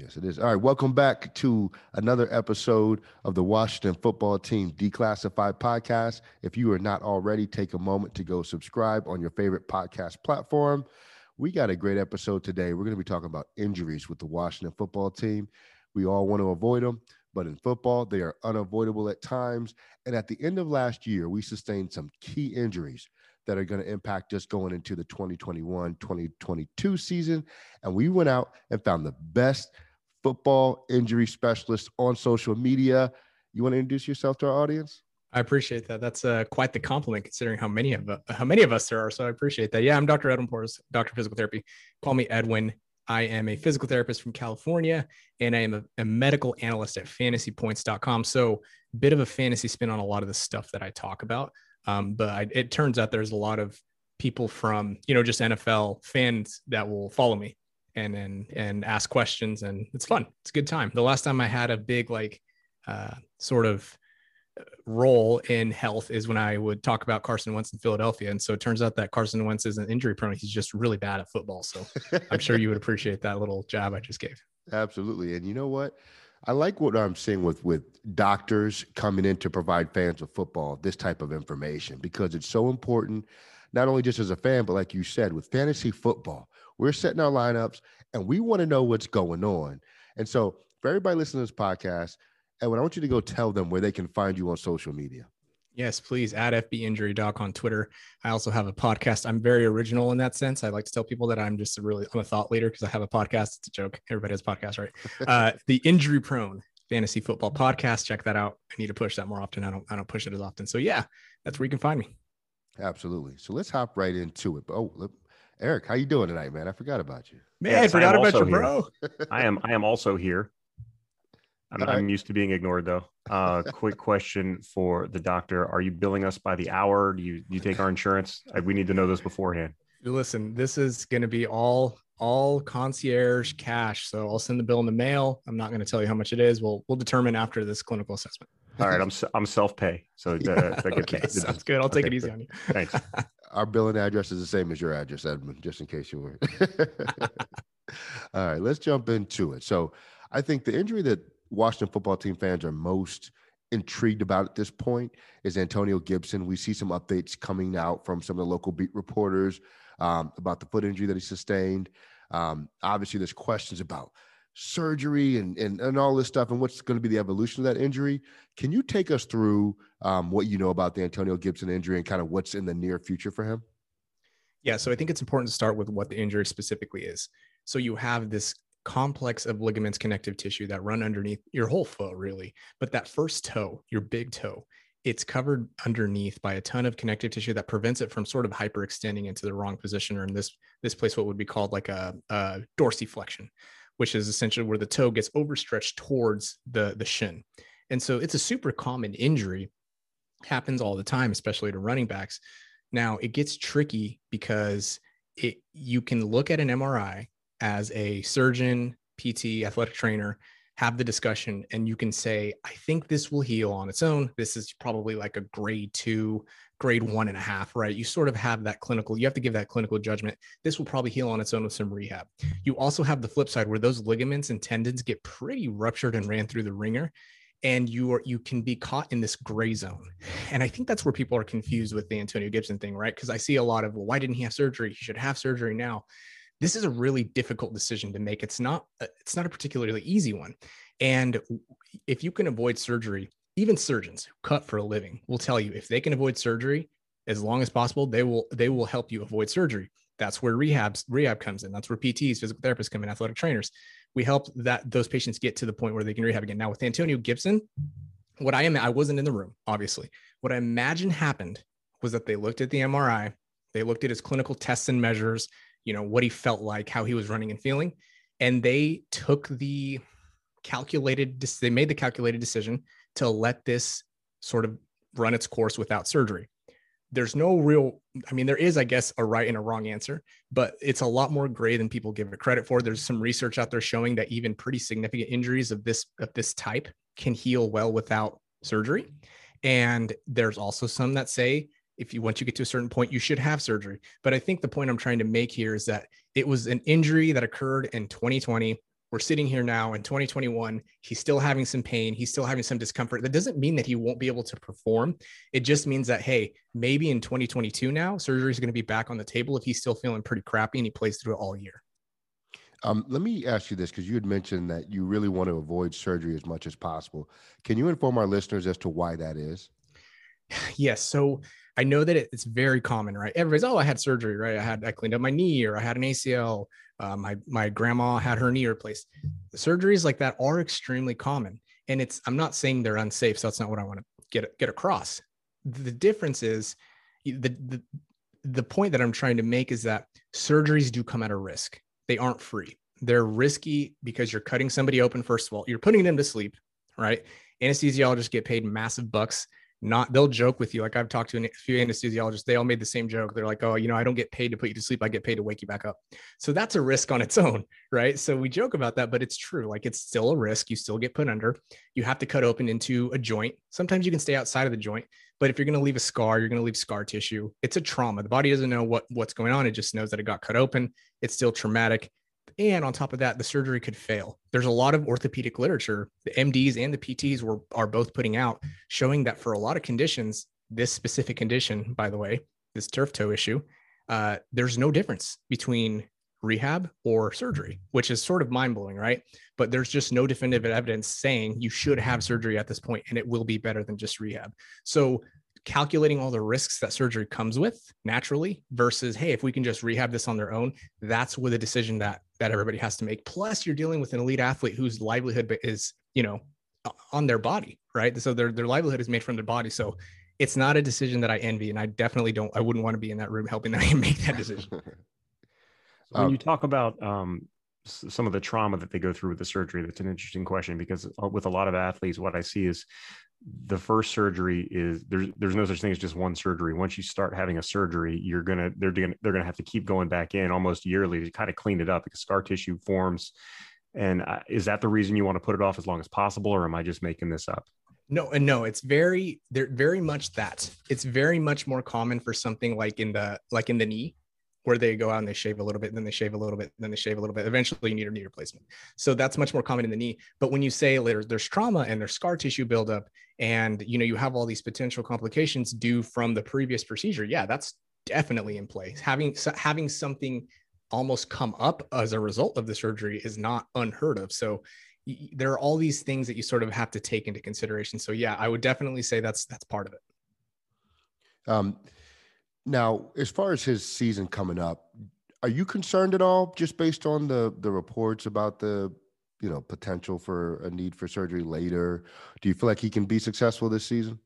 Yes, it is. All right, welcome back to another episode of the Washington Football Team Declassified Podcast. If you are not already, take a moment to go subscribe on your favorite podcast platform. We got a great episode today. We're going to be talking about injuries with the Washington Football Team. We all want to avoid them, but in football, they are unavoidable at times. And at the end of last year, we sustained some key injuries that are going to impact us going into the 2021 2022 season. And we went out and found the best football injury specialist on social media. You want to introduce yourself to our audience? I appreciate that. That's uh, quite the compliment considering how many of uh, how many of us there are. So I appreciate that. Yeah, I'm Dr. Edwin Porras, Doctor Physical Therapy. Call me Edwin. I am a physical therapist from California, and I am a, a medical analyst at FantasyPoints.com. So, bit of a fantasy spin on a lot of the stuff that I talk about. Um, but I, it turns out there's a lot of people from you know just NFL fans that will follow me and and and ask questions, and it's fun. It's a good time. The last time I had a big like uh, sort of uh, role in health is when I would talk about Carson Wentz in Philadelphia. And so it turns out that Carson Wentz isn't injury prone. He's just really bad at football. So I'm sure you would appreciate that little jab I just gave. Absolutely. And you know what? I like what I'm seeing with with doctors coming in to provide fans of football this type of information because it's so important, not only just as a fan, but like you said, with fantasy football, we're setting our lineups and we want to know what's going on. And so, for everybody listening to this podcast, and what I want you to go tell them where they can find you on social media. Yes, please add FB Injury Doc on Twitter. I also have a podcast. I'm very original in that sense. I like to tell people that I'm just a really I'm a thought leader because I have a podcast. It's a joke. Everybody has a podcast, right? uh, the Injury Prone Fantasy Football Podcast. Check that out. I need to push that more often. I don't I don't push it as often. So yeah, that's where you can find me. Absolutely. So let's hop right into it. But Oh, Eric, how you doing tonight, man? I forgot about you. Man, yes, I forgot about you, bro. I am I am also here. I'm, I'm used to being ignored though. Uh, quick question for the doctor: Are you billing us by the hour? Do you do you take our insurance? We need to know this beforehand. Listen, this is going to be all all concierge cash. So I'll send the bill in the mail. I'm not going to tell you how much it is. We'll we'll determine after this clinical assessment. All right, I'm I'm self pay, so that, that okay, sounds good. I'll take okay, it easy on you. Thanks. Our billing address is the same as your address, Edmund, just in case you were. All right, let's jump into it. So, I think the injury that Washington football team fans are most intrigued about at this point is Antonio Gibson. We see some updates coming out from some of the local beat reporters um, about the foot injury that he sustained. Um, obviously, there's questions about surgery and, and and all this stuff and what's going to be the evolution of that injury. Can you take us through um, what you know about the Antonio Gibson injury and kind of what's in the near future for him? Yeah, so I think it's important to start with what the injury specifically is. So you have this complex of ligaments connective tissue that run underneath your whole foot really but that first toe your big toe it's covered underneath by a ton of connective tissue that prevents it from sort of hyperextending into the wrong position or in this this place what would be called like a, a dorsiflexion which is essentially where the toe gets overstretched towards the the shin and so it's a super common injury happens all the time especially to running backs now it gets tricky because it you can look at an mri as a surgeon, PT, athletic trainer, have the discussion and you can say, I think this will heal on its own. This is probably like a grade two, grade one and a half, right? You sort of have that clinical, you have to give that clinical judgment. This will probably heal on its own with some rehab. You also have the flip side where those ligaments and tendons get pretty ruptured and ran through the ringer and you are you can be caught in this gray zone and i think that's where people are confused with the antonio gibson thing right because i see a lot of well why didn't he have surgery he should have surgery now this is a really difficult decision to make it's not it's not a particularly easy one and if you can avoid surgery even surgeons who cut for a living will tell you if they can avoid surgery as long as possible they will they will help you avoid surgery. That's where rehabs rehab comes in. That's where pts physical therapists come in athletic trainers. We help that those patients get to the point where they can rehab again. Now with antonio gibson what i am i wasn't in the room obviously. What i imagine happened was that they looked at the mri they looked at his clinical tests and measures you know what he felt like how he was running and feeling and they took the calculated they made the calculated decision to let this sort of run its course without surgery. There's no real i mean there is i guess a right and a wrong answer but it's a lot more gray than people give it credit for. There's some research out there showing that even pretty significant injuries of this of this type can heal well without surgery. And there's also some that say if you once you get to a certain point you should have surgery. But i think the point i'm trying to make here is that it was an injury that occurred in 2020 we're sitting here now in 2021. He's still having some pain. He's still having some discomfort. That doesn't mean that he won't be able to perform. It just means that, hey, maybe in 2022 now, surgery is going to be back on the table if he's still feeling pretty crappy and he plays through it all year. Um, let me ask you this because you had mentioned that you really want to avoid surgery as much as possible. Can you inform our listeners as to why that is? Yes. So I know that it's very common, right? Everybody's, oh, I had surgery, right? I had, I cleaned up my knee or I had an ACL. Uh, my, my grandma had her knee replaced. Surgeries like that are extremely common. And it's, I'm not saying they're unsafe. So that's not what I want to get, get across. The difference is the, the, the point that I'm trying to make is that surgeries do come at a risk. They aren't free. They're risky because you're cutting somebody open. First of all, you're putting them to sleep, right? Anesthesiologists get paid massive bucks not they'll joke with you like i've talked to a few anesthesiologists they all made the same joke they're like oh you know i don't get paid to put you to sleep i get paid to wake you back up. So that's a risk on its own right? So we joke about that but it's true like it's still a risk you still get put under you have to cut open into a joint sometimes you can stay outside of the joint but if you're going to leave a scar you're going to leave scar tissue it's a trauma the body doesn't know what what's going on it just knows that it got cut open it's still traumatic and on top of that, the surgery could fail. There's a lot of orthopedic literature, the MDs and the PTs were are both putting out showing that for a lot of conditions, this specific condition, by the way, this turf toe issue, uh, there's no difference between rehab or surgery, which is sort of mind blowing, right? But there's just no definitive evidence saying you should have surgery at this point and it will be better than just rehab. So calculating all the risks that surgery comes with naturally versus hey if we can just rehab this on their own that's where the decision that that everybody has to make. Plus you're dealing with an elite athlete whose livelihood is you know on their body right? So their their livelihood is made from their body. So it's not a decision that i envy and i definitely don't i wouldn't want to be in that room helping them make that decision. So when um, you talk about um, some of the trauma that they go through with the surgery that's an interesting question because uh, with a lot of athletes what i see is the first surgery is there's there's no such thing as just one surgery. Once you start having a surgery, you're gonna they're gonna they're gonna have to keep going back in almost yearly to kind of clean it up because scar tissue forms. And uh, is that the reason you want to put it off as long as possible, or am I just making this up? No, and no, it's very they're very much that. It's very much more common for something like in the like in the knee where they go out and they shave a little bit, and then they shave a little bit, and then they shave a little bit. Eventually, you need a knee replacement. So that's much more common in the knee. But when you say later there's trauma and there's scar tissue buildup, and you know you have all these potential complications due from the previous procedure, yeah, that's definitely in place. Having having something almost come up as a result of the surgery is not unheard of. So there are all these things that you sort of have to take into consideration. So yeah, I would definitely say that's that's part of it. Um, now, as far as his season coming up, are you concerned at all, just based on the the reports about the you know potential for a need for surgery later? Do you feel like he can be successful this season?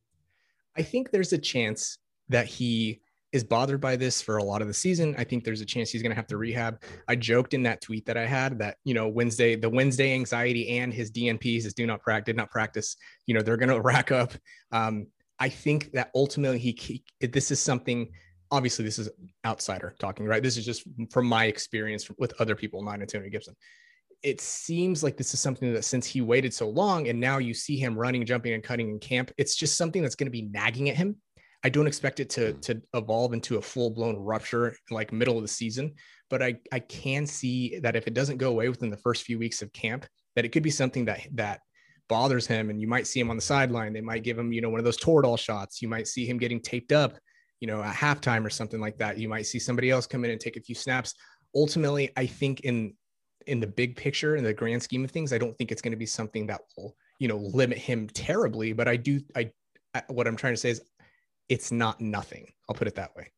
I think there's a chance that he is bothered by this for a lot of the season. I think there's a chance he's going to have to rehab. I joked in that tweet that I had that, you know, Wednesday, the Wednesday anxiety and his DNPs, his do not practice, did not practice, you know, they're going to rack up. Um, I think that ultimately he, he, this is something obviously this is outsider talking, right? This is just from my experience with other people, not Antonio Gibson. It seems like this is something that since he waited so long and now you see him running, jumping, and cutting in camp, it's just something that's going to be nagging at him. I don't expect it to, hmm. to evolve into a full blown rupture like middle of the season, but I, I can see that if it doesn't go away within the first few weeks of camp, that it could be something that that bothers him and you might see him on the sideline. They might give him, you know, one of those Toradol shots. You might see him getting taped up you know, at halftime or something like that. You might see somebody else come in and take a few snaps. Ultimately, I think in in the big picture, in the grand scheme of things, I don't think it's going to be something that will, you know, limit him terribly. But I do, I, I what I'm trying to say is, it's not nothing. I'll put it that way.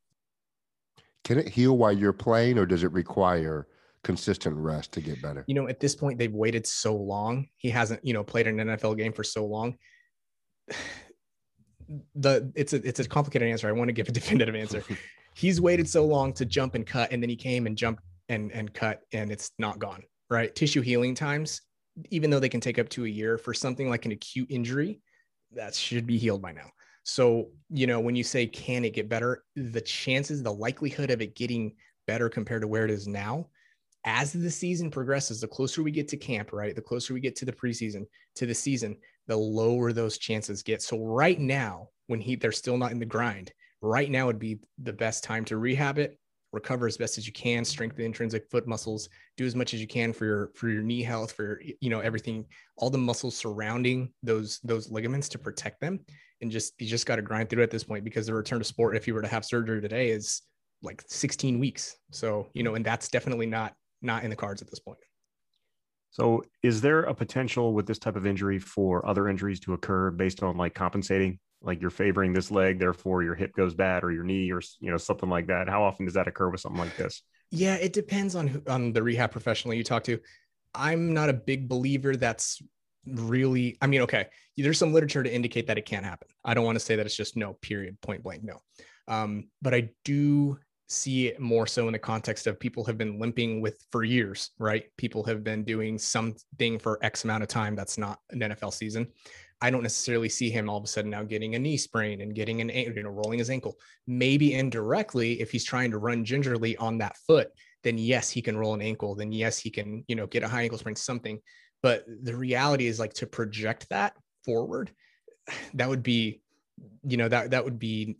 Can it heal while you're playing, or does it require consistent rest to get better? You know, at this point, they've waited so long. He hasn't, you know, played an NFL game for so long the it's a it's a complicated answer. I want to give a definitive answer. He's waited so long to jump and cut, and then he came and jumped and and cut, and it's not gone. Right? Tissue healing times, even though they can take up to a year for something like an acute injury, that should be healed by now. So you know when you say can it get better, the chances, the likelihood of it getting better compared to where it is now as the season progresses, the closer we get to camp, right? The closer we get to the preseason, to the season, the lower those chances get. So right now, when he they're still not in the grind, right now would be the best time to rehab it, recover as best as you can, strengthen the intrinsic foot muscles, do as much as you can for your for your knee health, for you know everything, all the muscles surrounding those those ligaments to protect them, and just you just got to grind through at this point because the return to sport, if you were to have surgery today, is like 16 weeks. So you know, and that's definitely not not in the cards at this point. So, is there a potential with this type of injury for other injuries to occur based on like compensating? Like you're favoring this leg, therefore your hip goes bad, or your knee, or you know something like that. How often does that occur with something like this? Yeah, it depends on who, on the rehab professional you talk to. I'm not a big believer that's really. I mean, okay, there's some literature to indicate that it can't happen. I don't want to say that it's just no. Period. Point blank. No. Um, but I do see it more so in the context of people have been limping with for years, right? People have been doing something for X amount of time that's not an NFL season. I don't necessarily see him all of a sudden now getting a knee sprain and getting an you know rolling his ankle. Maybe indirectly, if he's trying to run gingerly on that foot, then yes, he can roll an ankle. Then yes, he can you know get a high ankle sprain, something. But the reality is like to project that forward, that would be you know that that would be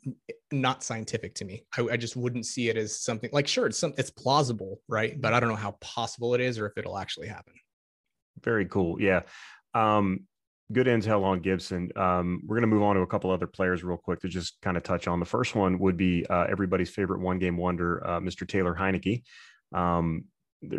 not scientific to me. I, I, just wouldn't see it as something like sure it's some it's plausible right? But i don't know how possible it is or if it'll actually happen. Very cool. Yeah. Um good intel on gibson. Um we're going to move on to a couple other players real quick to just kind of touch on. The first one would be uh, everybody's favorite one game wonder uh, mr taylor heinicke um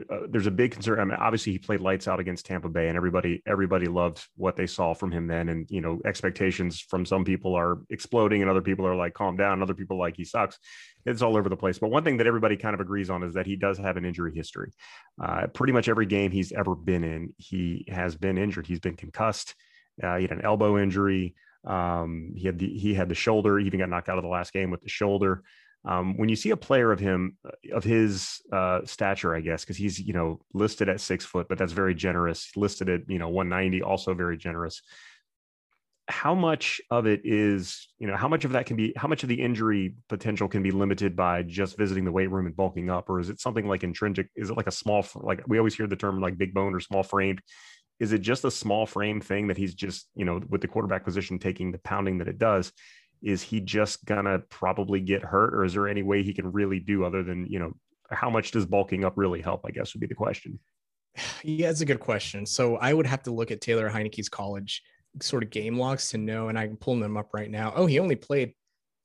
uh, there's a big concern. I mean, obviously he played lights out against Tampa Bay, and everybody everybody loved what they saw from him then. And you know, expectations from some people are exploding, and other people are like, "Calm down." And other people like, "He sucks." It's all over the place. But one thing that everybody kind of agrees on is that he does have an injury history. Uh, pretty much every game he's ever been in, he has been injured. He's been concussed. Uh, he had an elbow injury. Um, he had the he had the shoulder. He even got knocked out of the last game with the shoulder. Um, when you see a player of him, uh, of his uh, stature, I guess, because he's you know listed at six foot, but that's very generous. Listed at you know 190, also very generous. How much of it is you know how much of that can be how much of the injury potential can be limited by just visiting the weight room and bulking up, or is it something like intrinsic? Is it like a small like we always hear the term like big bone or small framed? Is it just a small frame thing that he's just you know with the quarterback position taking the pounding that it does? Is he just gonna probably get hurt or is there any way he can really do other than you know how much does bulking up really help i guess would be the question. Yeah it's a good question. So i would have to look at taylor heinicke's college sort of game logs to know and i'm pulling them up right now. Oh he only played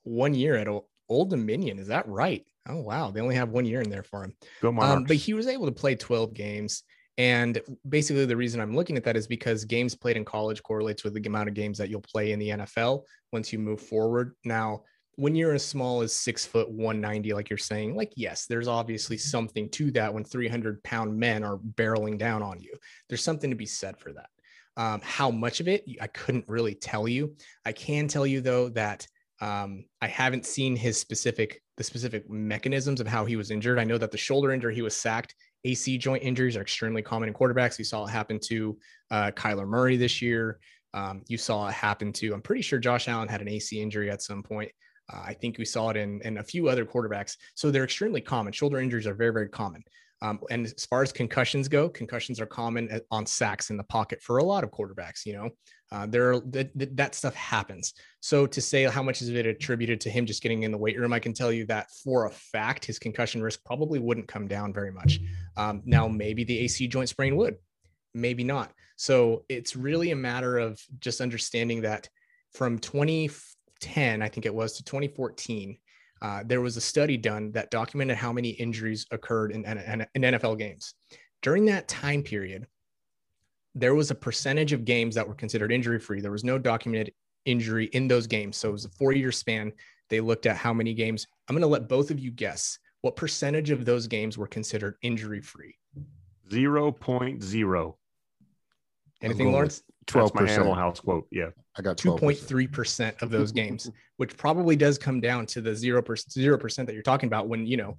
one year at old dominion. Is that right? Oh wow. They only have one year in there for him. Go um, but he was able to play 12 games and basically, the reason I'm looking at that is because games played in college correlates with the amount of games that you'll play in the NFL once you move forward. Now, when you're as small as six foot 190, like you're saying, like, yes, there's obviously something to that when 300 pound men are barreling down on you. There's something to be said for that. Um, how much of it, I couldn't really tell you. I can tell you, though, that um, I haven't seen his specific the specific mechanisms of how he was injured. I know that the shoulder injury he was sacked AC joint injuries are extremely common in quarterbacks. You saw it happen to uh, Kyler Murray this year. Um, you saw it happen to, I'm pretty sure Josh Allen had an AC injury at some point. Uh, I think we saw it in, in a few other quarterbacks. So they're extremely common. Shoulder injuries are very, very common. Um, and as far as concussions go, concussions are common on sacks in the pocket for a lot of quarterbacks. You know, uh, there that, that stuff happens. So to say how much is it attributed to him just getting in the weight room, I can tell you that for a fact, his concussion risk probably wouldn't come down very much. Um, now, maybe the AC joint sprain would, maybe not. So it's really a matter of just understanding that from 2010, I think it was to 2014 uh, there was a study done that documented how many injuries occurred in, in, in NFL games. During that time period, there was a percentage of games that were considered injury free. There was no documented injury in those games. So it was a four year span. They looked at how many games. I'm going to let both of you guess what percentage of those games were considered injury free. 0.0. Anything, Lawrence? Twelve percent. That's my Animal House quote. Yeah, I got two point three percent of those games, which probably does come down to the zero percent zero percent that you're talking about. When you know,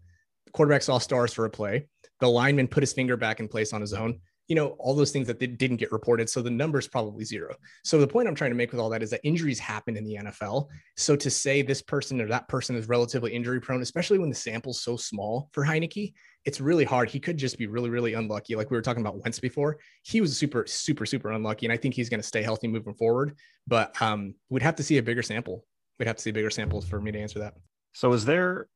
quarterback saw stars for a play, the lineman put his finger back in place on his own. You know, all those things that didn't get reported. So the number is probably zero. So the point I'm trying to make with all that is that injuries happen in the NFL. So to say this person or that person is relatively injury prone, especially when the sample's so small for Heinicke, it's really hard. He could just be really, really unlucky. Like we were talking about Wentz before, he was super, super, super unlucky, and I think he's going to stay healthy moving forward. But um, we'd have to see a bigger sample. We'd have to see bigger samples for me to answer that. So, is there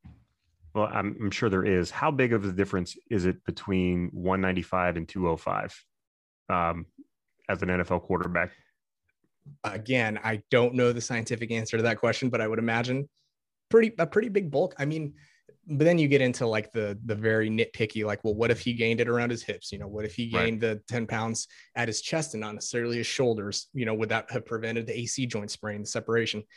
Well, I'm, I'm sure there is. How big of a difference is it between 195 and 205 um, as an NFL quarterback? Again, I don't know the scientific answer to that question, but I would imagine pretty a pretty big bulk. I mean, but then you get into like the the very nitpicky, like, well, what if he gained it around his hips? You know, what if he gained right. the 10 pounds at his chest and not necessarily his shoulders? You know, would that have prevented the AC joint sprain, the separation?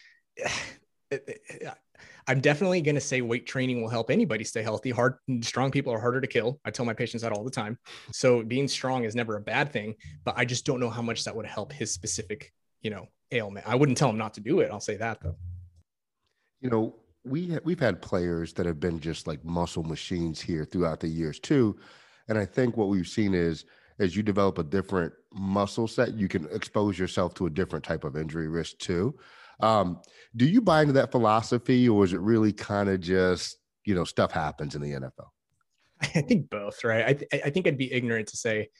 I'm definitely going to say weight training will help anybody stay healthy. Hard, strong people are harder to kill. I tell my patients that all the time. So being strong is never a bad thing, but I just don't know how much that would help his specific, you know, ailment. I wouldn't tell him not to do it. I'll say that though. You know, we we've had players that have been just like muscle machines here throughout the years too, and I think what we've seen is as you develop a different muscle set, you can expose yourself to a different type of injury risk too. Um, do you buy into that philosophy, or is it really kind of just you know stuff happens in the NFL? I think both, right? I, th- I think I'd be ignorant to say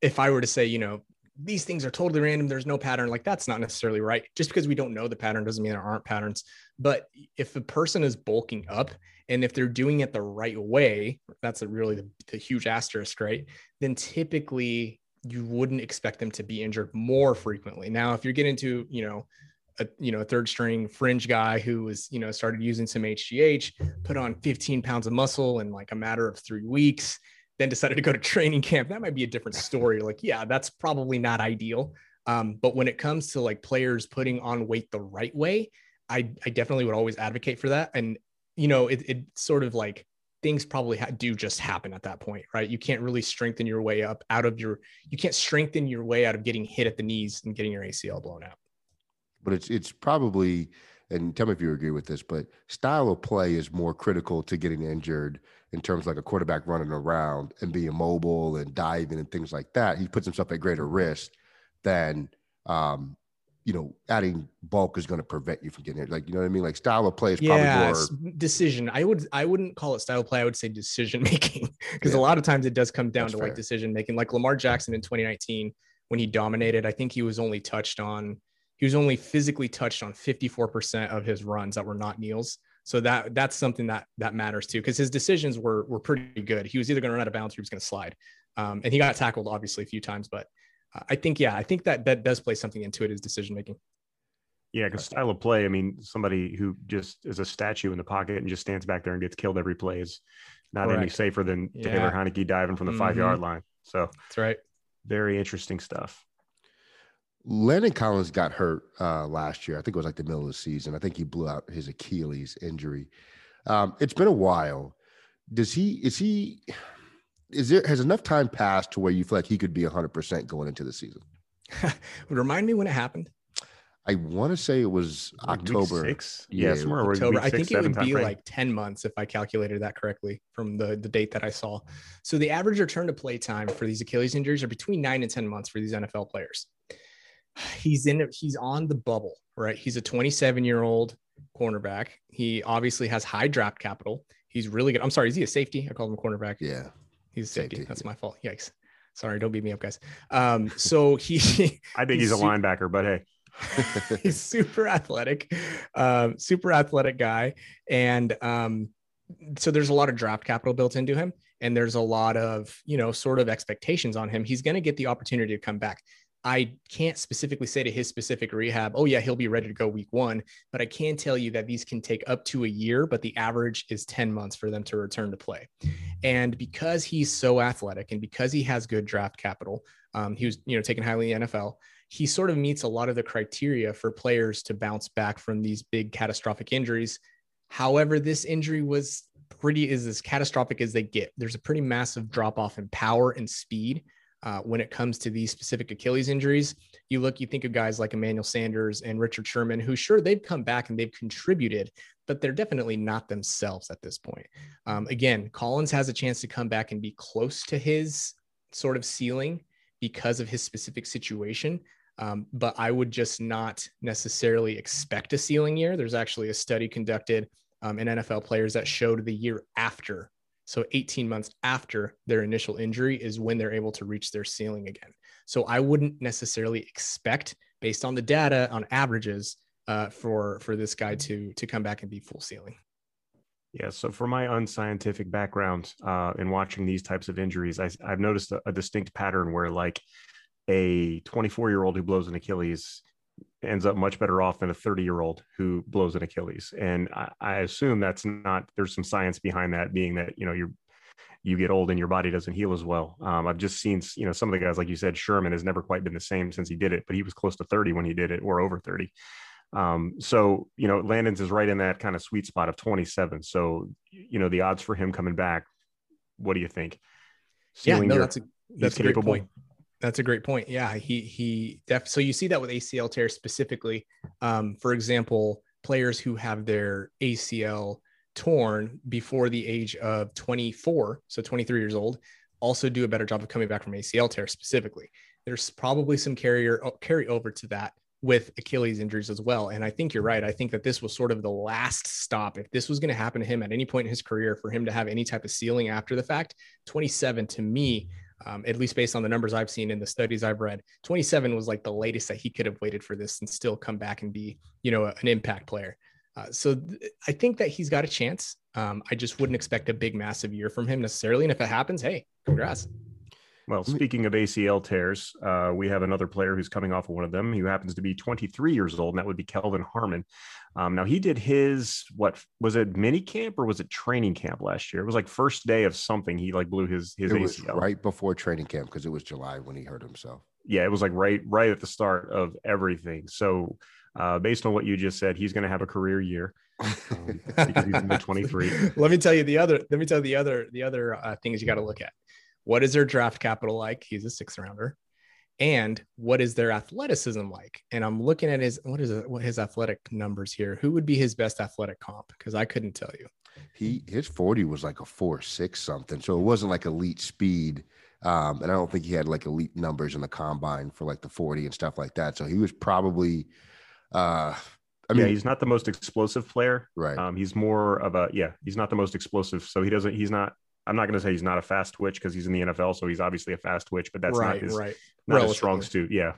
if I were to say, you know, these things are totally random. There's no pattern. Like that's not necessarily right. Just because we don't know the pattern doesn't mean there aren't patterns. But if a person is bulking up and if they're doing it the right way, that's really the, the huge asterisk, right? Then typically you wouldn't expect them to be injured more frequently. Now, if you're getting to, you know, a you know a third string fringe guy who was you know started using some HGH, put on 15 pounds of muscle in like a matter of three weeks, then decided to go to training camp, that might be a different story. Like, yeah, that's probably not ideal. Um, but when it comes to like players putting on weight the right way, I, I definitely would always advocate for that. And, you know, it, it sort of like things probably ha- do just happen at that point, right? You can't really strengthen your way up out of your, you can't strengthen your way out of getting hit at the knees and getting your ACL blown out. But it's, it's probably, and tell me if you agree with this, but style of play is more critical to getting injured in terms of like a quarterback running around and being mobile and diving and things like that. He puts himself at greater risk than, um, you know, adding bulk is going to prevent you from getting it. Like, you know what I mean? Like style of play is yeah, probably more decision. I would, I wouldn't call it style of play. I would say decision making because yeah. a lot of times it does come down That's to fair. like decision making. Like Lamar Jackson in 2019 when he dominated, I think he was only touched on he was only physically touched on 54% of his runs that were not kneels. So that that's something that that matters too, because his decisions were were pretty good. He was either going to run out of bounds or he was going to slide, um, and he got tackled obviously a few times. But uh, I think yeah, I think that that does play something into it is decision making. Yeah, because style of play. I mean, somebody who just is a statue in the pocket and just stands back there and gets killed every play is not Correct. any safer than yeah. Taylor Heinicke diving from the mm-hmm. five yard line. So that's right. Very interesting stuff. Landon Collins got hurt uh, last year. I think it was like the middle of the season. I think he blew out his Achilles injury. Um, it's been a while. Does he? Is he? Is there has enough time passed to where you feel like he could be hundred percent going into the season? Remind me when it happened. I want to say it was October. six. Yeah, yeah somewhere October. I think it would be like 10 months if I calculated that correctly from the, the date that I saw. So the average return to play time for these Achilles injuries are between nine and 10 months for these NFL players he's in he's on the bubble, right? He's a 27 year old cornerback. He obviously has high draft capital. He's really good. I'm sorry, is he a safety? I called him a cornerback. Yeah. He's a safety. safety That's my fault. Yikes. Sorry, don't beat me up, guys. Um, so he I think he's, he's a linebacker, but hey. he's super athletic, um, super athletic guy. And um, so there's a lot of draft capital built into him and there's a lot of you know sort of expectations on him he's going to get the opportunity to come back I can't specifically say to his specific rehab, oh, yeah, he'll be ready to go week one. But I can tell you that these can take up to a year, but the average is 10 months for them to return to play. And because he's so athletic and because he has good draft capital, um, he was, you know, taken highly in the NFL. He sort of meets a lot of the criteria for players to bounce back from these big catastrophic injuries. However, this injury was pretty is as catastrophic as they get. There's a pretty massive drop off in power and speed uh, when it comes to these specific Achilles injuries. You look, you think of guys like Emmanuel Sanders and Richard Sherman, who sure they've come back and they've contributed, but they're definitely not themselves at this point. Um, again, Collins has a chance to come back and be close to his sort of ceiling because of his specific situation. Um, but I would just not necessarily expect a ceiling year. There's actually a study conducted um, in NFL players that showed the year after so 18 months after their initial injury is when they're able to reach their ceiling again. So I wouldn't necessarily expect, based on the data on averages, uh, for for this guy to to come back and be full ceiling. Yeah. So, for my unscientific background uh, in watching these types of injuries, I, have noticed a, a, distinct pattern where, like, a 24 year old who blows an Achilles ends up much better off than a 30 year old who blows an Achilles. And I, I, assume that's not, there's some science behind that being that, you know, you're, you get old and your body doesn't heal as well. Um, I've just seen, you know, some of the guys, like you said, Sherman has never quite been the same since he did it, but he was close to 30 when he did it or over 30. Um, so, you know, Landon's is right in that kind of sweet spot of 27. So, you know, the odds for him coming back, what do you think? Yeah, no, that's a, that's a great point. That's a great point. Yeah, he he def- so you see that with ACL tears specifically. Um, for example, players who have their ACL torn before the age of 24, so 23 years old, also do a better job of coming back from ACL tear specifically. There's probably some carrier carry over to that with Achilles injuries as well. And I think you're right. I think that this was sort of the last stop. If this was going to happen to him at any point in his career, for him to have any type of ceiling after the fact, 27 to me um, at least based on the numbers I've seen in the studies I've read, 27 was like the latest that he could have waited for this and still come back and be, you know, an impact player. Uh, so th- I think that he's got a chance. Um, I just wouldn't expect a big, massive year from him necessarily. And if it happens, hey, congrats. Well, speaking of ACL tears, uh, we have another player who's coming off of one of them. Who happens to be 23 years old, and that would be Kelvin Harmon. Um, now he did his what was it mini camp or was it training camp last year? It was like first day of something. He like blew his his it ACL right before training camp because it was July when he hurt himself. Yeah, it was like right right at the start of everything. So uh, based on what you just said, he's going to have a career year. Um, because he's in the 23. let me tell you the other. Let me tell you the other the other uh, things you got to look at. What is their draft capital like? He's a sixth rounder. And what is their athleticism like? And I'm looking at his what is what his athletic numbers here. Who would be his best athletic comp? Because I couldn't tell you. He his 40 was like a four six something. So it wasn't like elite speed. Um, and I don't think he had like elite numbers in the combine for like the 40 and stuff like that. So he was probably uh I mean, yeah, he's not the most explosive player. Right. Um, he's more of a yeah. He's not the most explosive, so he doesn't. He's not I'm not going to say he's not a fast twitch because he's in the NFL, so he's obviously a fast twitch, but that's right, not his right. not his strong suit. Yeah.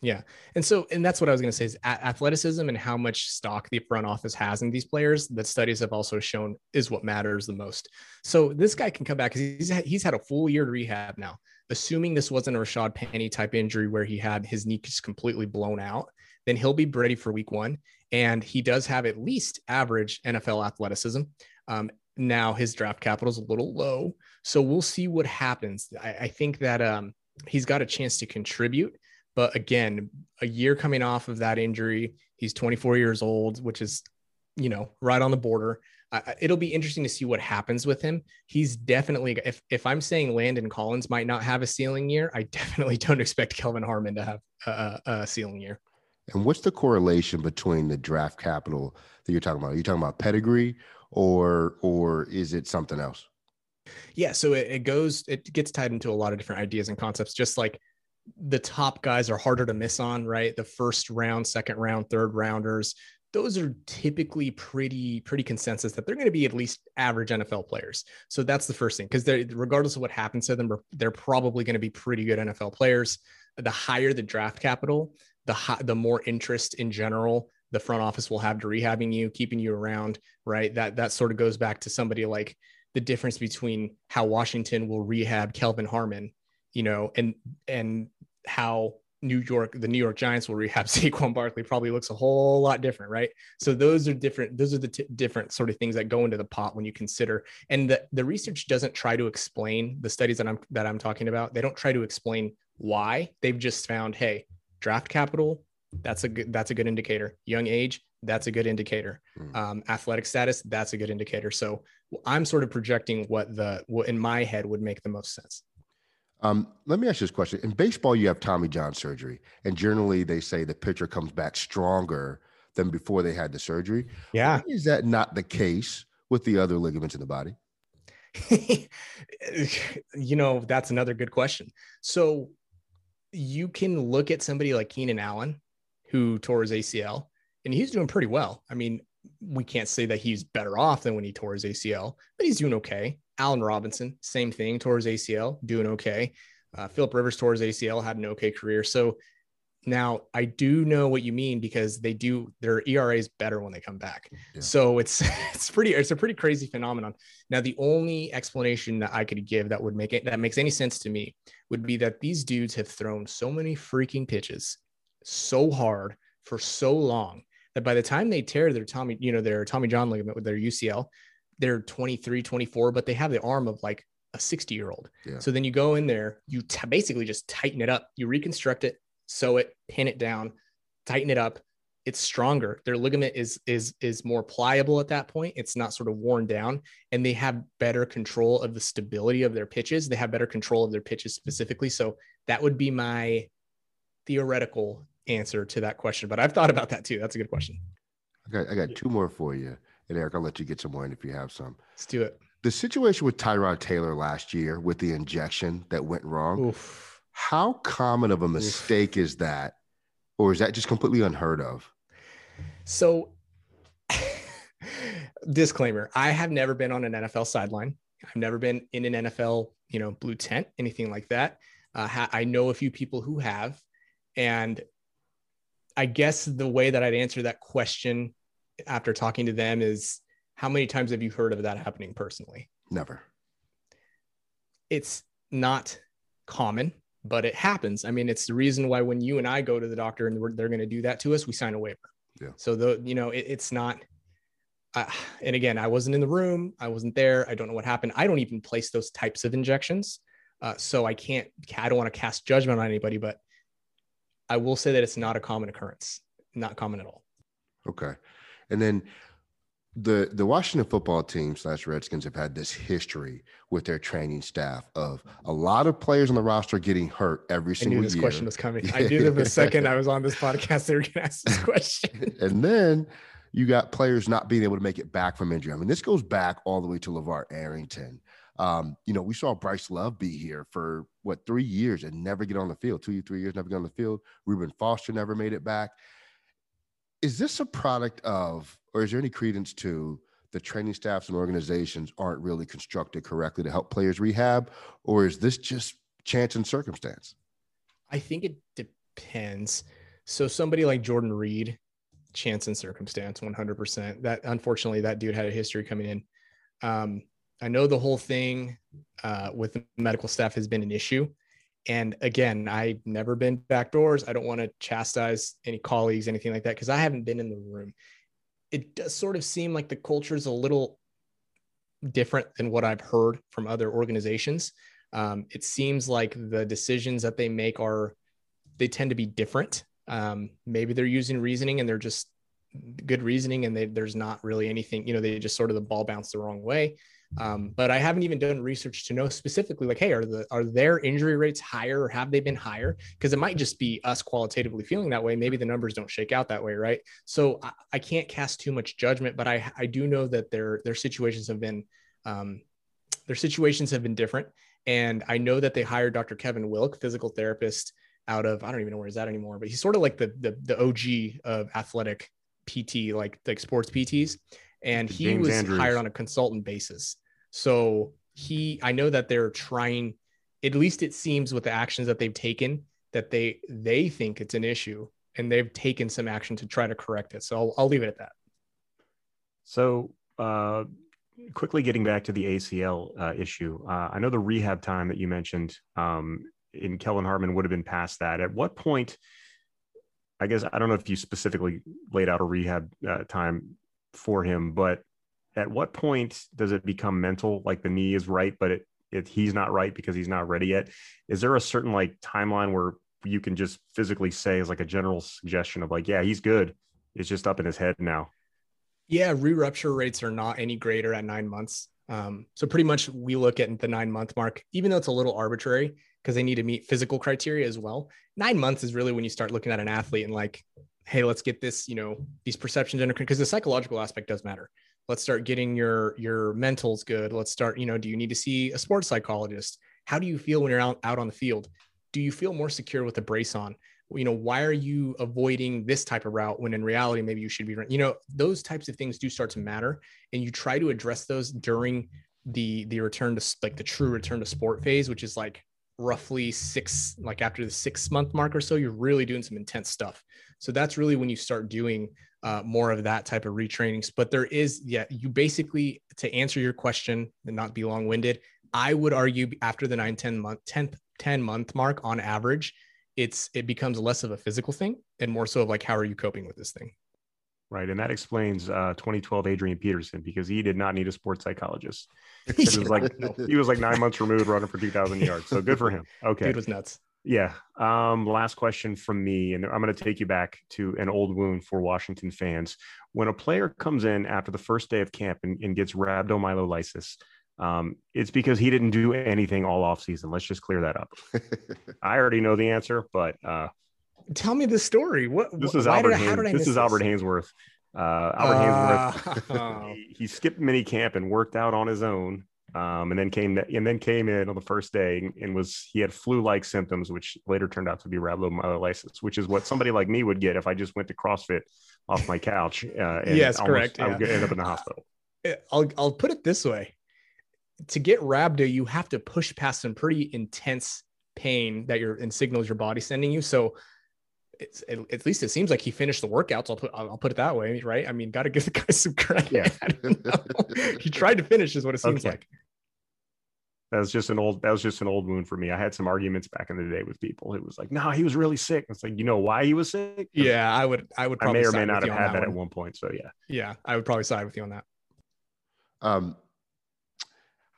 Yeah. And so, and that's what I was going to say is athleticism and how much stock the front office has in these players that studies have also shown is what matters the most. So this guy can come back because he's, he's had a full year to rehab now. Assuming this wasn't a Rashad Penny type injury where he had his knee just completely blown out, then he'll be ready for week one. And he does have at least average NFL athleticism. Um, now his draft capital is a little low. So we'll see what happens. I, I think that um, he's got a chance to contribute. But again, a year coming off of that injury, he's 24 years old, which is, you know, right on the border. It'll be interesting to see what happens with him. He's definitely, if, if I'm saying Landon Collins might not have a ceiling year, I definitely don't expect Kelvin Harmon to have a, a ceiling year. And what's the correlation between the draft capital that you're talking about? Are you talking about pedigree or or is it something else? Yeah, so it, it goes, it gets tied into a lot of different ideas and concepts, just like the top guys are harder to miss on, right? The first round, second round, third rounders, those are typically pretty pretty consensus that they're going to be at least average NFL players. So that's the first thing because regardless of what happens to them, they're probably going to be pretty good NFL players. The higher the draft capital, the high, the more interest in general the front office will have to rehabbing you, keeping you around, right? That that sort of goes back to somebody like the difference between how Washington will rehab Kelvin Harmon, you know, and and how New York, the New York Giants will rehab Saquon Barkley probably looks a whole lot different, right? So those are different. Those are the t- different sort of things that go into the pot when you consider. And the the research doesn't try to explain the studies that I'm that I'm talking about. They don't try to explain why. They've just found, hey, draft capital that's a good that's a good indicator. Young age that's a good indicator. Mm. um, athletic status that's a good indicator. So i'm sort of projecting what the what in my head would make the most sense. Um, let me ask you this question. In baseball you have tommy john surgery and generally they say the pitcher comes back stronger than before they had the surgery. Yeah. Why is that not the case with the other ligaments in the body? You know that's another good question. So you can look at somebody like keenan allen who tore his ACL, and he's doing pretty well. I mean, we can't say that he's better off than when he tore his ACL, but he's doing okay. Allen Robinson, same thing, tore his ACL, doing okay. Uh, Philip Rivers tore his ACL, had an okay career. So Now, I do know what you mean because they do their ERA is better when they come back. Yeah. So it's it's pretty it's a pretty crazy phenomenon. Now, the only explanation that I could give that would make it that makes any sense to me would be that these dudes have thrown so many freaking pitches so hard for so long that by the time they tear their Tommy, you know, their Tommy John ligament with their UCL, they're 23, 24, but they have the arm of like a 60 year old. Yeah. So then you go in there, you t- basically just tighten it up, you reconstruct it, sew it, pin it down, tighten it up. It's stronger. Their ligament is is is more pliable at that point. It's not sort of worn down, and they have better control of the stability of their pitches. They have better control of their pitches specifically. So that would be my theoretical answer to that question. But I've thought about that too. That's a good question. I got I got two more for you, and Eric, I'll let you get some more in if you have some. Let's do it. The situation with Tyrod Taylor last year with the injection that went wrong. Oof how common of a mistake is that? Or is that just completely unheard of? So, disclaimer I have never been on an NFL sideline. I've never been in an NFL, you know, blue tent, anything like that. Uh, ha- I know a few people who have. And I guess the way that I'd answer that question after talking to them is how many times have you heard of that happening personally? Never. It's not common but it happens. I mean, it's the reason why when you and I go to the doctor and they're going to do that to us, we sign a waiver. Yeah. So the you know it, it's not. Uh, and again, I wasn't in the room. I wasn't there. I don't know what happened. I don't even place those types of injections. Uh, so I can't. I don't want to cast judgment on anybody, but I will say that it's not a common occurrence. Not common at all. Okay. And then the the Washington football team slash Redskins have had this history with their training staff of a lot of players on the roster getting hurt every single year. I knew this year. question was coming. I knew that the second I was on this podcast, they were going to ask this question. and then you got players not being able to make it back from injury. I mean, this goes back all the way to LeVar Arrington. Um, you know, we saw Bryce Love be here for what three years and never get on the field. Two, three years, never get on the field. Reuben Foster never made it back is this a product of, or is there any credence to the training staffs and organizations aren't really constructed correctly to help players rehab, or is this just chance and circumstance? I think it depends. So somebody like Jordan Reed, chance and circumstance, 100%. That unfortunately, that dude had a history coming in. Um, I know the whole thing uh, with the medical staff has been an issue. And again, I've never been backdoors. I don't want to chastise any colleagues, anything like that, because I haven't been in the room. It does sort of seem like the culture is a little different than what I've heard from other organizations. Um, it seems like the decisions that they make are, they tend to be different. Um, maybe they're using reasoning and they're just good reasoning and they, there's not really anything, you know, they just sort of the ball bounced the wrong way. Um, but I haven't even done research to know specifically like, hey, are the are their injury rates higher or have they been higher? Because it might just be us qualitatively feeling that way. Maybe the numbers don't shake out that way, right? So I, I can't cast too much judgment, but I I do know that their their situations have been um, their situations have been different. And I know that they hired Dr. Kevin Wilk, physical therapist out of I don't even know where he's at anymore, but he's sort of like the the, the OG of athletic PT, like like sports PTs and he James was Andrews. hired on a consultant basis. So he, I know that they're trying. At least it seems with the actions that they've taken that they they think it's an issue and they've taken some action to try to correct it. So I'll, I'll leave it at that. So uh, quickly getting back to the ACL uh, issue, uh, I know the rehab time that you mentioned um, in Kelvin Harmon would have been past that. At what point? I guess I don't know if you specifically laid out a rehab uh, time for him. But at what point does it become mental? Like the knee is right, but it, it he's not right because he's not ready yet. Is there a certain like timeline where you can just physically say as like a general suggestion of like, yeah, he's good. It's just up in his head now. Yeah, re-rupture rates are not any greater at nine months. Um, so pretty much we look at the nine month mark, even though it's a little arbitrary because they need to meet physical criteria as well. Nine months is really when you start looking at an athlete and like, hey, let's get this, you know, these perceptions under because the psychological aspect does matter. Let's start getting your your mentals good. Let's start, you know, do you need to see a sports psychologist? How do you feel when you're out, out on the field? Do you feel more secure with the brace on? You know, why are you avoiding this type of route when in reality maybe you should be, you know, those types of things do start to matter, and you try to address those during the the return to like the true return to sport phase, which is like roughly six, like after the six month mark or so, you're really doing some intense stuff. So that's really when you start doing uh, more of that type of retrainings. But there is, yeah, you basically, to answer your question and not be long winded, I would argue after the nine, 10 month, 10, 10 month mark on average, it's, it becomes less of a physical thing and more so of like, how are you coping with this thing? Right. And that explains uh, 2012 Adrian Peterson because he did not need a sports psychologist. He was like he was like nine months removed running for 2,000 yards. So good for him. Okay. Dude was nuts. Yeah. Um, last question from me, and I'm going to take you back to an old wound for Washington fans. When a player comes in after the first day of camp and, and gets rhabdomyolysis, um, it's because he didn't do anything all off season. Let's just clear that up. I already know the answer, but uh, tell me the story. What this is Albert? Did, this is this? Albert Haynesworth. Uh, Albert uh, Haynesworth. he, he, skipped mini camp and worked out on his own, um, and then came and then came in on the first day and was he had flu-like symptoms, which later turned out to be rhabdomyolysis, which is what somebody like me would get if I just went to CrossFit off my couch. Uh, yes, correct. I would end up in the hospital. Uh, I'll I'll put it this way: to get rhabdo, you have to push past some pretty intense pain that your and signals your body sending you. So it's at least it seems like he finished the workouts. I'll put I'll put it that way, right? I mean, got to give the guy some credit. Yeah. he tried to finish, is what it seems okay. like. That was just an old that was just an old wound for me. I had some arguments back in the day with people. It was like, no, he was really sick. It's like, you know why he was sick? Yeah, I would I would I may or may not have had that, that at one point. So yeah. Yeah, I would probably side with you on that. Um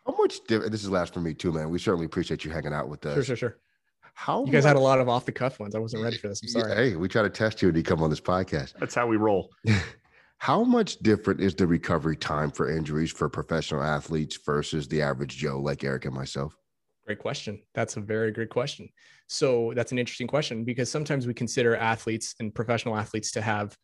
how much this is last for me too, man. We certainly appreciate you hanging out with us. Sure, sure, sure. How you guys much, had a lot of off the cuff ones. I wasn't ready for this. I'm sorry. Hey, we try to test you when you come on this podcast. That's how we roll. how much different is the recovery time for injuries for professional athletes versus the average Joe like Eric and myself? Great question. That's a very great question. So that's an interesting question because sometimes we consider athletes and professional athletes to have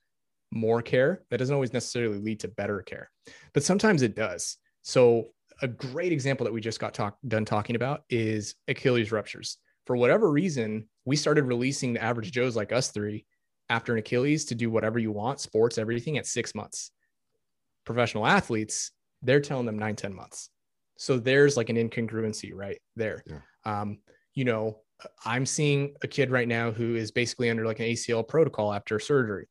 more care. That doesn't always necessarily lead to better care, but sometimes it does. So a great example that we just got talk, done talking about is Achilles ruptures for whatever reason, we started releasing the average Joes like us three after an Achilles to do whatever you want, sports, everything at six months. Professional athletes, they're telling them nine, 10 months. So there's like an incongruency right there. Yeah. Um, you know, I'm seeing a kid right now who is basically under like an ACL protocol after surgery.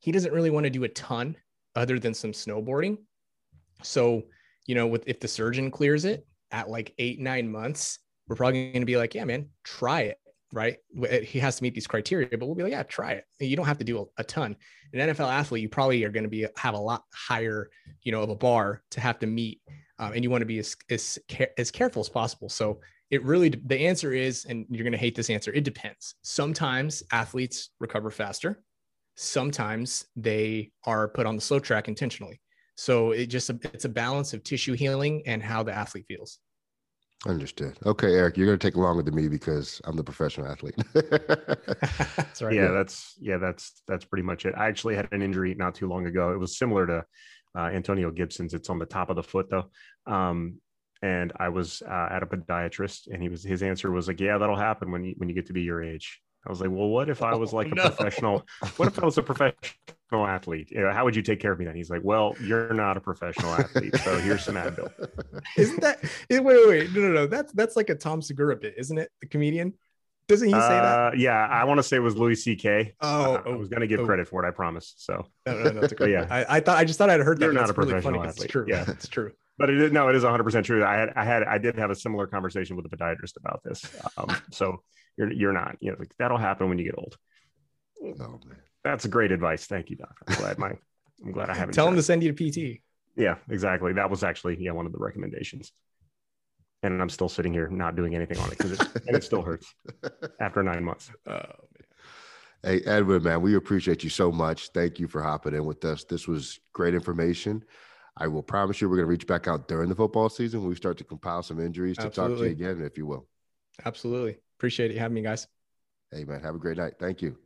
He doesn't really want to do a ton other than some snowboarding. So, you know, with if the surgeon clears it at like eight, nine months, we're probably going to be like, yeah, man, try it. Right. He has to meet these criteria, but we'll be like, yeah, try it. You don't have to do a, ton. An NFL athlete, you probably are going to be have a lot higher, you know, of a bar to have to meet, um, and you want to be as, as as careful as possible. So it really the answer is, and you're going to hate this answer. It depends. Sometimes athletes recover faster. Sometimes they are put on the slow track intentionally. So it just it's a balance of tissue healing and how the athlete feels. Understood. Okay, Eric, you're going to take longer than me because I'm the professional athlete. that's right. Yeah, that's yeah, that's that's pretty much it. I actually had an injury not too long ago. It was similar to uh, Antonio Gibson's. It's on the top of the foot though. Um, and I was uh, at a podiatrist, and he was his answer was like, "Yeah, that'll happen when you when you get to be your age." I was like, well, what if I was like a no. professional? What if I was a professional athlete? You know, how would you take care of me then? He's like, well, you're not a professional athlete, so here's some Advil. Isn't that? Wait, wait, wait, no, no, no. That's that's like a Tom Segura bit, isn't it? The comedian. Doesn't he say uh, that? Yeah, I want to say it was Louis C.K. Oh, uh, I was going to give oh. credit for it. I promise. So, no, no, no, that's okay. yeah, I, I, thought I just thought I'd heard that. You're not a professional really athlete. It's true. Yeah, it's true. But it is, no, it is 100 percent true. I had, I had, I did have a similar conversation with a podiatrist about this. Um, so you're you're not. You know, like, that'll happen when you get old. Oh man, that's great advice. Thank you, Doc. I'm glad my I'm glad I haven't. Tell him to send you to PT. Yeah, exactly. That was actually yeah one of the recommendations. And I'm still sitting here not doing anything on it because it, and it still hurts after nine months. Oh, man. hey Edwin, man, we appreciate you so much. Thank you for hopping in with us. This was great information. I will promise you we're going to reach back out during the football season when we start to compile some injuries to Absolutely. talk to you again, if you will. Absolutely. Appreciate it having me, guys. Hey, man. Have a great night. Thank you.